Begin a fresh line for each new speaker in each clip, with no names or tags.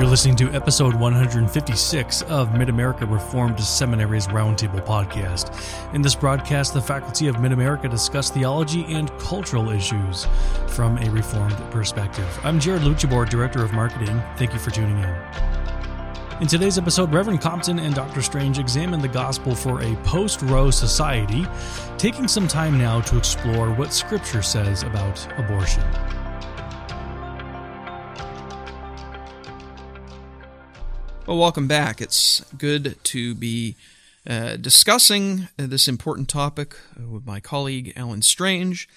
You're listening to episode 156 of Mid America Reformed Seminary's Roundtable podcast. In this broadcast, the faculty of Mid America discuss theology and cultural issues from a Reformed perspective. I'm Jared Luchabor, Director of Marketing. Thank you for tuning in. In today's episode, Reverend Compton and Dr. Strange examine the gospel for a post Roe society, taking some time now to explore what Scripture says about abortion.
Well, welcome back. It's good to be uh, discussing this important topic with my colleague Alan Strange.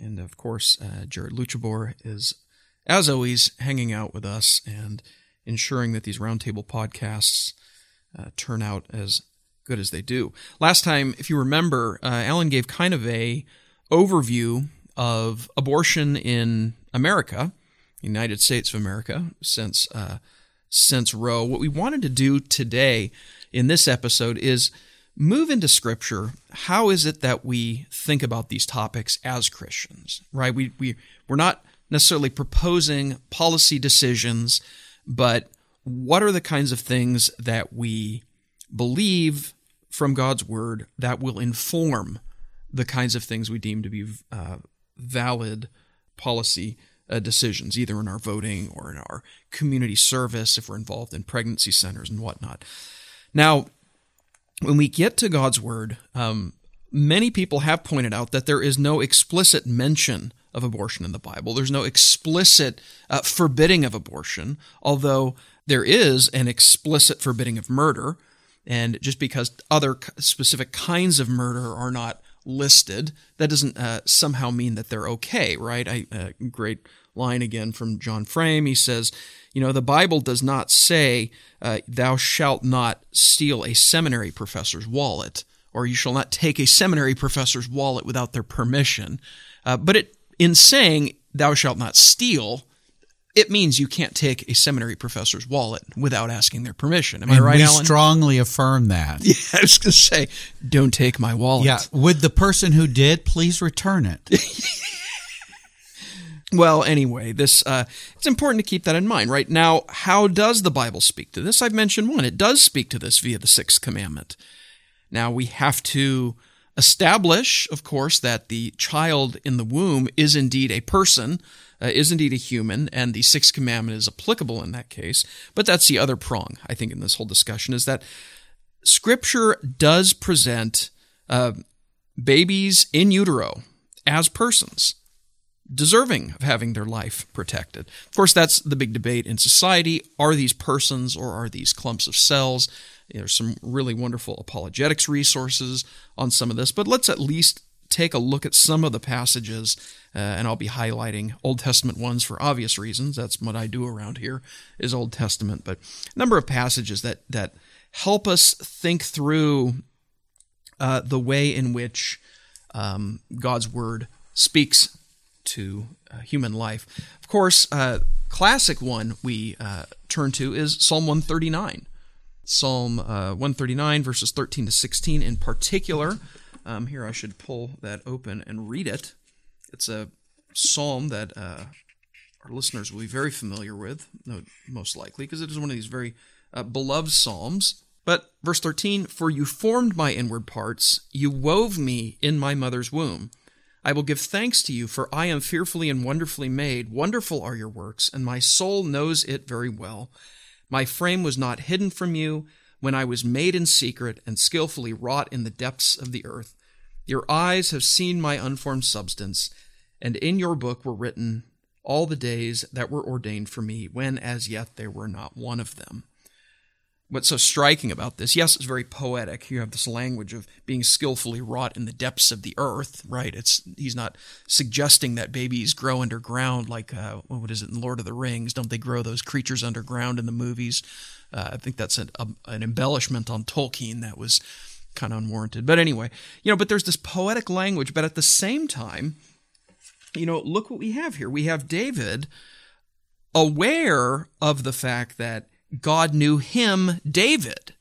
And of course, uh, Jared Luchabor is, as always, hanging out with us and ensuring that these roundtable podcasts uh, turn out as good as they do. Last time, if you remember, uh, Alan gave kind of a overview of abortion in America, United States of America, since uh, since Roe. What we wanted to do today in this episode is move into scripture. How is it that we think about these topics as Christians, right? We, we, we're not necessarily proposing policy decisions, but what are the kinds of things that we believe from God's word that will inform the kinds of things we deem to be uh, valid policy uh, decisions, either in our voting or in our community service, if we're involved in pregnancy centers and whatnot. Now, when we get to God's Word, um, many people have pointed out that there is no explicit mention of abortion in the Bible. There's no explicit uh, forbidding of abortion, although there is an explicit forbidding of murder. And just because other specific kinds of murder are not listed, that doesn't uh, somehow mean that they're okay, right? I, uh, great line again from John Frame. He says, you know, the Bible does not say, uh, thou shalt not steal a seminary professor's wallet, or you shall not take a seminary professor's wallet without their permission. Uh, but it, in saying, thou shalt not steal, it means you can't take a seminary professor's wallet without asking their permission. Am
and
I right,
we
Alan?
strongly affirm that.
Yeah, I was going to say, don't take my wallet.
Yeah, would the person who did please return it?
Well, anyway, this uh, it's important to keep that in mind, right? Now, how does the Bible speak to this? I've mentioned one. It does speak to this via the sixth commandment. Now, we have to establish, of course, that the child in the womb is indeed a person, uh, is indeed a human, and the sixth commandment is applicable in that case. But that's the other prong, I think, in this whole discussion is that Scripture does present uh, babies in utero as persons deserving of having their life protected. Of course, that's the big debate in society. Are these persons or are these clumps of cells? There's some really wonderful apologetics resources on some of this, but let's at least take a look at some of the passages, uh, and I'll be highlighting Old Testament ones for obvious reasons. That's what I do around here is Old Testament, but a number of passages that that help us think through uh, the way in which um, God's word speaks to uh, human life. Of course, uh, classic one we uh, turn to is Psalm 139. Psalm uh, 139, verses 13 to 16 in particular. Um, here, I should pull that open and read it. It's a psalm that uh, our listeners will be very familiar with, most likely, because it is one of these very uh, beloved psalms. But verse 13, For you formed my inward parts, you wove me in my mother's womb. I will give thanks to you, for I am fearfully and wonderfully made. Wonderful are your works, and my soul knows it very well. My frame was not hidden from you when I was made in secret and skillfully wrought in the depths of the earth. Your eyes have seen my unformed substance, and in your book were written all the days that were ordained for me, when as yet there were not one of them what's so striking about this? Yes it's very poetic. You have this language of being skillfully wrought in the depths of the earth right? It's he's not suggesting that babies grow underground like uh, what is it in lord of the rings? Don't they grow those creatures underground in the movies? Uh, i think that's an, a, an embellishment on tolkien that was kind of unwarranted. But anyway you know but there's this poetic language but at the same time you know look what we have here. We have david aware of the fact that God knew him, David,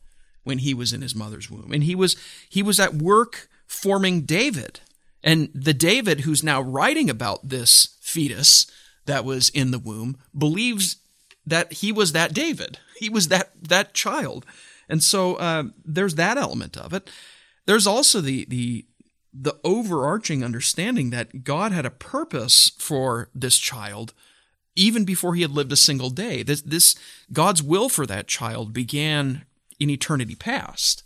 when he was in his mother's womb. And he was he was at work forming David. And the David who's now writing about this fetus that was in the womb believes that he was that David. He was that that child, and so uh, there's that element of it. There's also the the the overarching understanding that God had a purpose for this child even before he had lived a single day. This, this God's will for that child began in eternity past.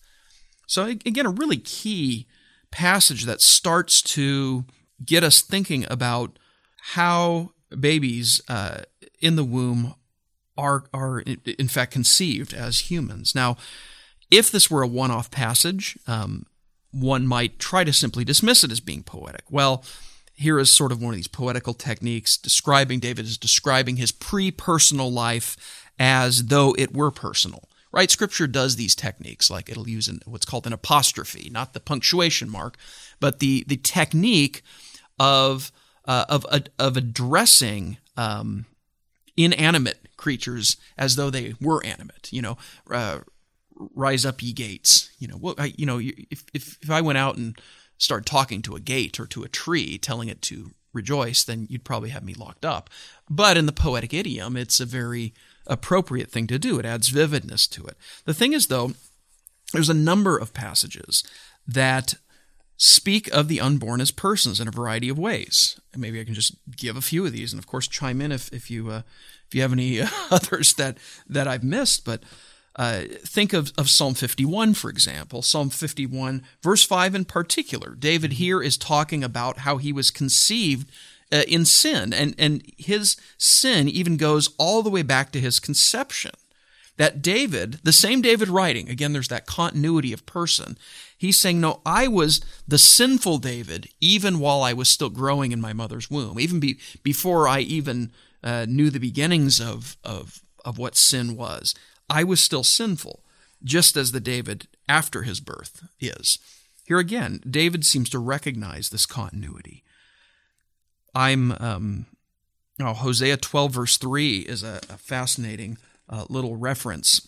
So again, a really key passage that starts to get us thinking about how babies uh, in the womb are are in fact conceived as humans. Now, if this were a one-off passage, um, one might try to simply dismiss it as being poetic. Well, here is sort of one of these poetical techniques describing David as describing his pre-personal life as though it were personal. Right? Scripture does these techniques, like it'll use an, what's called an apostrophe, not the punctuation mark, but the the technique of uh, of of addressing um, inanimate creatures as though they were animate. You know, uh, rise up ye gates. You know, I, you know, if, if if I went out and started talking to a gate or to a tree, telling it to rejoice, then you'd probably have me locked up. But in the poetic idiom, it's a very appropriate thing to do. It adds vividness to it. The thing is, though, there's a number of passages that speak of the unborn as persons in a variety of ways. And maybe I can just give a few of these, and of course, chime in if, if you uh, if you have any others that that I've missed. But uh, think of, of Psalm 51, for example. Psalm 51, verse 5 in particular. David here is talking about how he was conceived uh, in sin, and, and his sin even goes all the way back to his conception. That David, the same David writing, again, there's that continuity of person. He's saying, No, I was the sinful David even while I was still growing in my mother's womb, even be, before I even uh, knew the beginnings of, of, of what sin was. I was still sinful, just as the David after his birth is. Here again, David seems to recognize this continuity. I'm, um, oh, Hosea 12, verse 3 is a, a fascinating uh, little reference.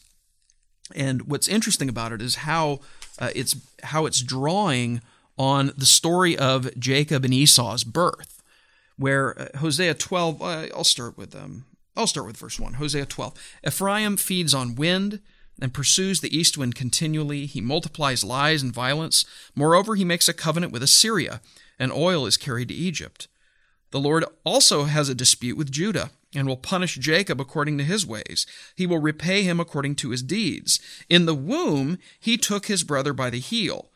And what's interesting about it is how uh, it's how it's drawing on the story of Jacob and Esau's birth, where uh, Hosea 12. Uh, I'll start with um, I'll start with verse 1, Hosea 12. Ephraim feeds on wind and pursues the east wind continually. He multiplies lies and violence. Moreover, he makes a covenant with Assyria, and oil is carried to Egypt. The Lord also has a dispute with Judah and will punish Jacob according to his ways. He will repay him according to his deeds. In the womb, he took his brother by the heel,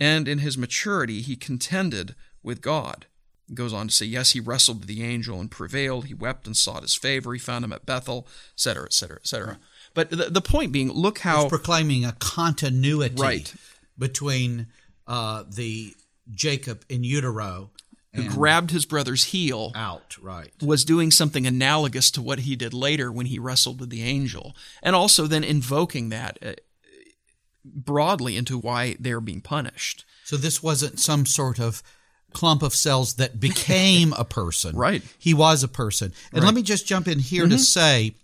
and in his maturity, he contended with God goes on to say, Yes, he wrestled with the angel and prevailed. He wept and sought his favor. He found him at Bethel, etc., etc., etc. But the, the point being, look how.
It's proclaiming a continuity
right.
between uh, the Jacob in utero.
Who grabbed his brother's heel
out, right?
Was doing something analogous to what he did later when he wrestled with the angel, and also then invoking that uh, broadly into why they're being punished.
So this wasn't some sort of clump of cells that became a person.
Right.
He was a person. And
right.
let me just jump in here mm-hmm. to say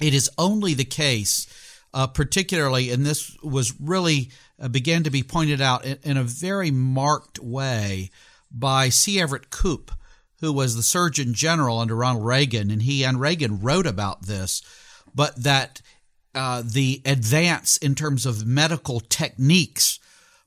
it is only the case, uh, particularly, and this was really uh, began to be pointed out in, in, a very marked way by C. Everett Koop, who was the Surgeon General under Ronald Reagan, and he and Reagan wrote about this, but that uh, the advance in terms of medical techniques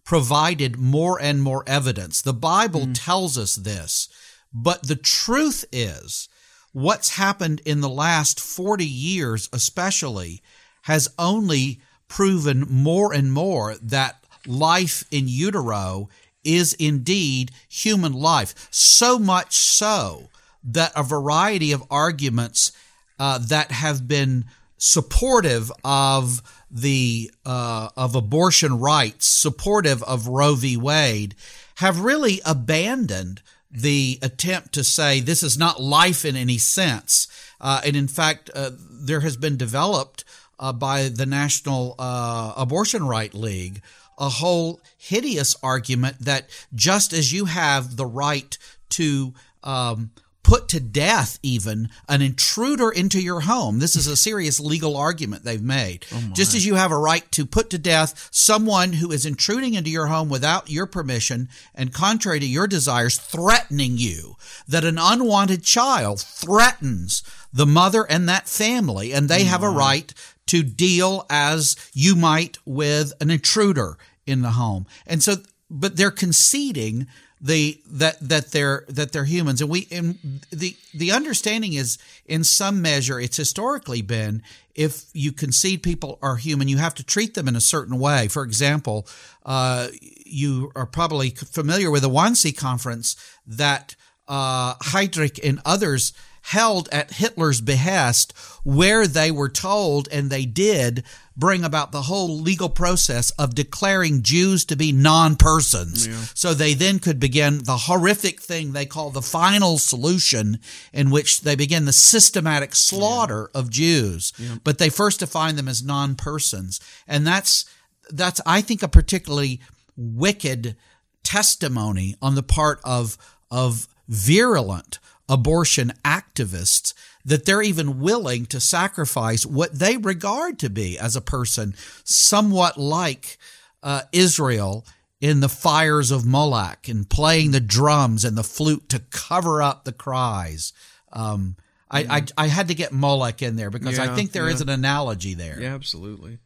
provided more and more evidence. The Bible mm. tells us this, but the truth is, what's happened in the last 40 years, especially, has only proven more and more that life in utero is indeed human life. So much so that a variety of arguments uh, that have been supportive of the uh, of abortion rights, supportive of Roe v. Wade, have really abandoned the attempt to say this is not life in any sense. Uh, and in fact, uh, there has been developed uh, by the National uh, Abortion Right League a whole hideous argument that just as you have the right to um, put to death even an intruder into your home. This is a serious legal argument they've made. Oh Just as you have a right to put to death someone who is intruding into your home without your permission and contrary to your desires, threatening you, that an unwanted child threatens the mother and that family, and they oh have a right to deal as you might with an intruder in the home. And so, but they're conceding the that that they're that they're humans. And we and the the understanding is in some measure it's historically been if you concede people are human you have to treat them in a certain way. For example uh, you are probably familiar with the Wannsee conference that uh, Heydrich and others held at Hitler's behest, where they were told, and they did, bring about the whole legal process of declaring Jews to be non persons. Yeah. So they then could begin the horrific thing they call the final solution, in which they begin the systematic slaughter yeah. of Jews. Yeah. But they first define them as non persons. And that's, that's, I think, a particularly wicked testimony on the part of, of virulent abortion activists that they're even willing to sacrifice what they regard to be as a person somewhat like uh, Israel in the fires of Moloch and playing the drums and the flute to cover up the cries. Um, I, I, I had to get Moloch in there because yeah, I think there yeah. is an analogy there.
Yeah, absolutely.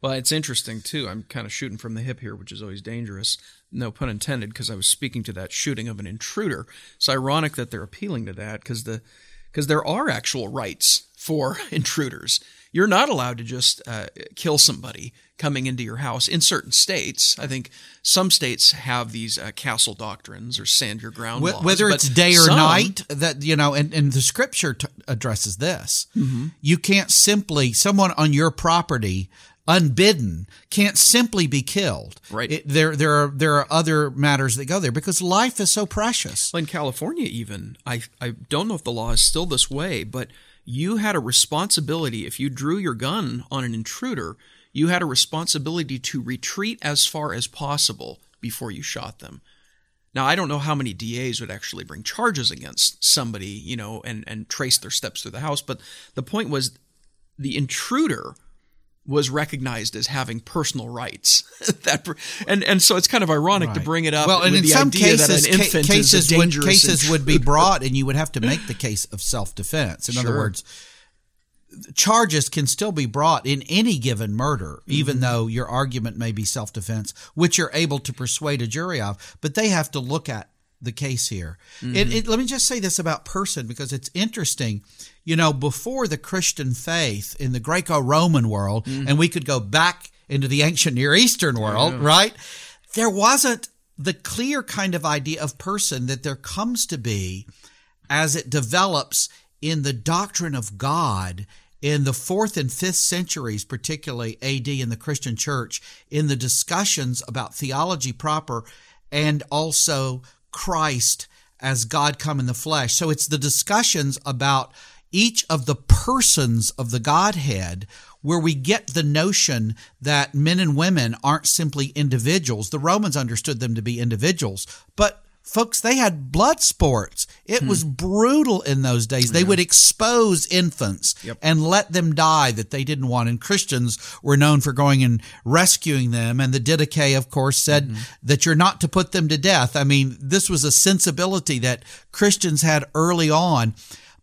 Well, it's interesting too. I'm kind of shooting from the hip here, which is always dangerous. No pun intended, because I was speaking to that shooting of an intruder. It's ironic that they're appealing to that because the because there are actual rights for intruders. You're not allowed to just uh, kill somebody coming into your house in certain states. I think some states have these uh, castle doctrines or stand your ground laws.
Whether it's day or some, night, that you know, and, and the scripture t- addresses this. Mm-hmm. You can't simply someone on your property unbidden can't simply be killed.
Right.
It, there, there are there are other matters that go there because life is so precious.
Well, in California, even I I don't know if the law is still this way, but you had a responsibility if you drew your gun on an intruder. You had a responsibility to retreat as far as possible before you shot them. Now, I don't know how many DAs would actually bring charges against somebody, you know, and, and trace their steps through the house, but the point was the intruder was recognized as having personal rights. that and and so it's kind of ironic right. to bring it up.
Well, and in some cases, ca- cases would, cases would be brought, and you would have to make the case of self defense. In sure. other words, charges can still be brought in any given murder, mm-hmm. even though your argument may be self defense, which you're able to persuade a jury of. But they have to look at the case here. Mm-hmm. It, it, let me just say this about person because it's interesting. You know, before the Christian faith in the Greco Roman world, mm-hmm. and we could go back into the ancient Near Eastern world, right? There wasn't the clear kind of idea of person that there comes to be as it develops in the doctrine of God in the fourth and fifth centuries, particularly AD in the Christian church, in the discussions about theology proper and also Christ as God come in the flesh. So it's the discussions about each of the persons of the Godhead where we get the notion that men and women aren't simply individuals. The Romans understood them to be individuals, but folks, they had blood sports. It hmm. was brutal in those days. Yeah. They would expose infants yep. and let them die that they didn't want. And Christians were known for going and rescuing them. And the Didache, of course, said mm-hmm. that you're not to put them to death. I mean, this was a sensibility that Christians had early on.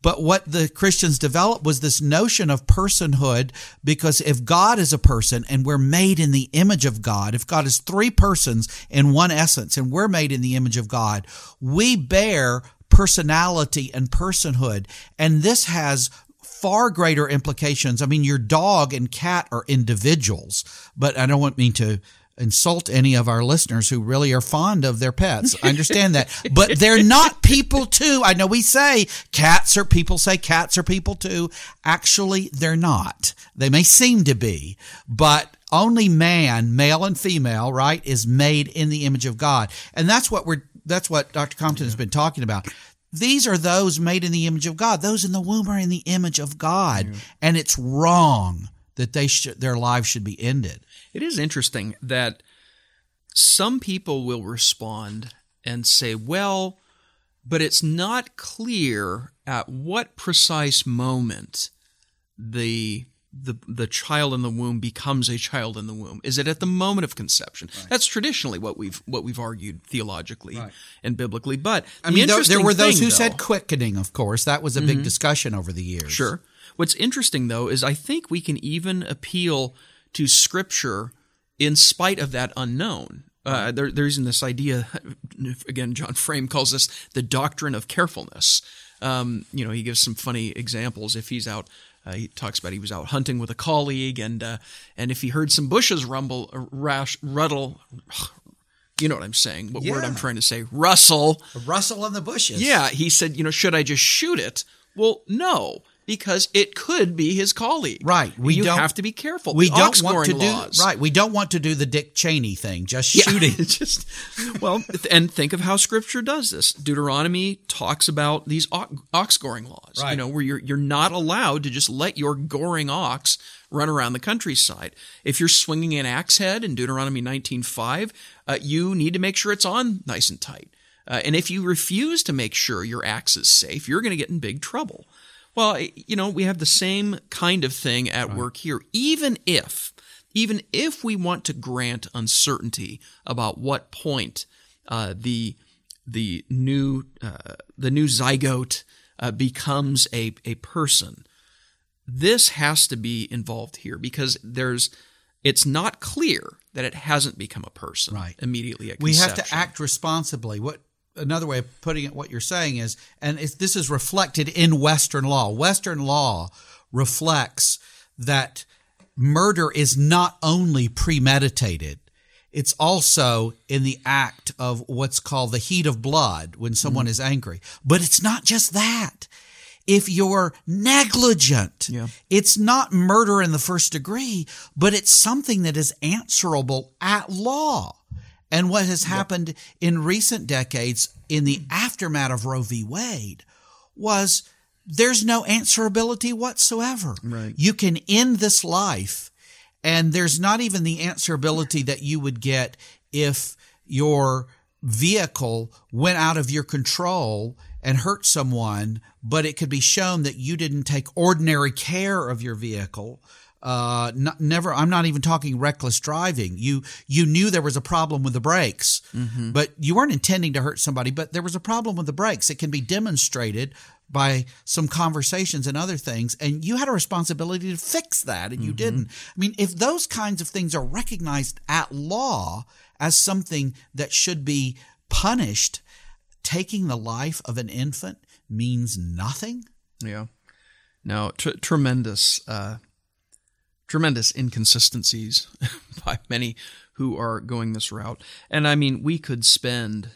But what the Christians developed was this notion of personhood because if God is a person and we're made in the image of God, if God is three persons in one essence and we're made in the image of God, we bear personality and personhood. And this has far greater implications. I mean, your dog and cat are individuals, but I don't want me to insult any of our listeners who really are fond of their pets. I understand that. But they're not people too. I know we say cats are people say cats are people too. Actually, they're not. They may seem to be, but only man, male and female, right, is made in the image of God. And that's what we're that's what Dr. Compton yeah. has been talking about. These are those made in the image of God. Those in the womb are in the image of God. Yeah. And it's wrong that they should their lives should be ended.
It is interesting that some people will respond and say, well, but it's not clear at what precise moment the the the child in the womb becomes a child in the womb. Is it at the moment of conception? Right. That's traditionally what we've what we've argued theologically right. and biblically. But
I mean, there, there, were those thing, who though, said quickening. Of course, that was a big mm-hmm. discussion over the years.
Sure. What's interesting though is I think we can even appeal to Scripture in spite of that unknown. Uh, there, there's in this idea again. John Frame calls this the doctrine of carefulness. Um, you know, he gives some funny examples. If he's out uh, he talks about he was out hunting with a colleague, and uh, and if he heard some bushes rumble, uh, rash, ruddle, you know what I'm saying? What yeah. word I'm trying to say? Rustle.
A rustle in the bushes.
Yeah, he said, you know, should I just shoot it? Well, no, because it could be his colleague.
Right.
We you don't have to be careful.
We the don't want to laws. do right. We don't want to do the Dick Cheney thing, just yeah, shooting.
just well, and think of how Scripture does this. Deuteronomy talks about these ox goring laws. Right. You know, where you're you're not allowed to just let your goring ox run around the countryside. If you're swinging an axe head in Deuteronomy 19:5, uh, you need to make sure it's on nice and tight. Uh, and if you refuse to make sure your axe is safe, you're going to get in big trouble. Well, you know, we have the same kind of thing at right. work here. Even if, even if we want to grant uncertainty about what point uh, the the new uh, the new zygote uh, becomes a a person, this has to be involved here because there's it's not clear that it hasn't become a person right. immediately at
conception. We have to act responsibly. What another way of putting it, what you're saying is, and this is reflected in Western law. Western law reflects that murder is not only premeditated, it's also in the act of what's called the heat of blood when someone mm. is angry. But it's not just that. If you're negligent, yeah. it's not murder in the first degree, but it's something that is answerable at law. And what has happened in recent decades in the aftermath of Roe v. Wade was there's no answerability whatsoever.
Right.
You can end this life, and there's not even the answerability that you would get if your vehicle went out of your control and hurt someone, but it could be shown that you didn't take ordinary care of your vehicle uh, not, never. I'm not even talking reckless driving. You you knew there was a problem with the brakes, mm-hmm. but you weren't intending to hurt somebody. But there was a problem with the brakes. It can be demonstrated by some conversations and other things, and you had a responsibility to fix that, and you mm-hmm. didn't. I mean, if those kinds of things are recognized at law as something that should be punished, taking the life of an infant means nothing.
Yeah. No, tr- tremendous. Uh tremendous inconsistencies by many who are going this route. And I mean, we could spend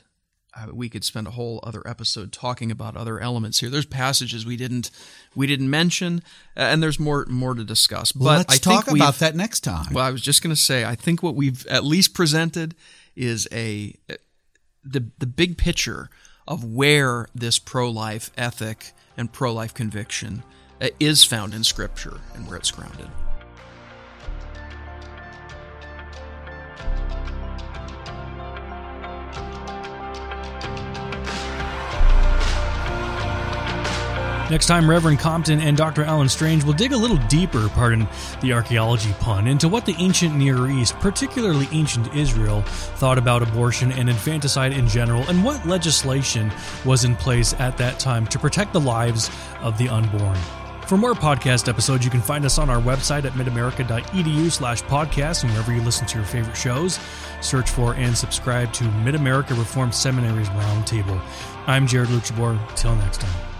uh, we could spend a whole other episode talking about other elements here. There's passages we didn't we didn't mention, uh, and there's more more to discuss. But
well, let's I talk about that next time.
Well, I was just going to say, I think what we've at least presented is a the the big picture of where this pro life ethic and pro life conviction uh, is found in Scripture and where it's grounded.
Next time, Reverend Compton and Dr. Alan Strange will dig a little deeper, pardon the archaeology pun, into what the ancient Near East, particularly ancient Israel, thought about abortion and infanticide in general, and what legislation was in place at that time to protect the lives of the unborn. For more podcast episodes, you can find us on our website at midamerica.edu slash podcast and wherever you listen to your favorite shows. Search for and subscribe to Mid America Reformed Seminary's Roundtable. I'm Jared Luchabor. Till next time.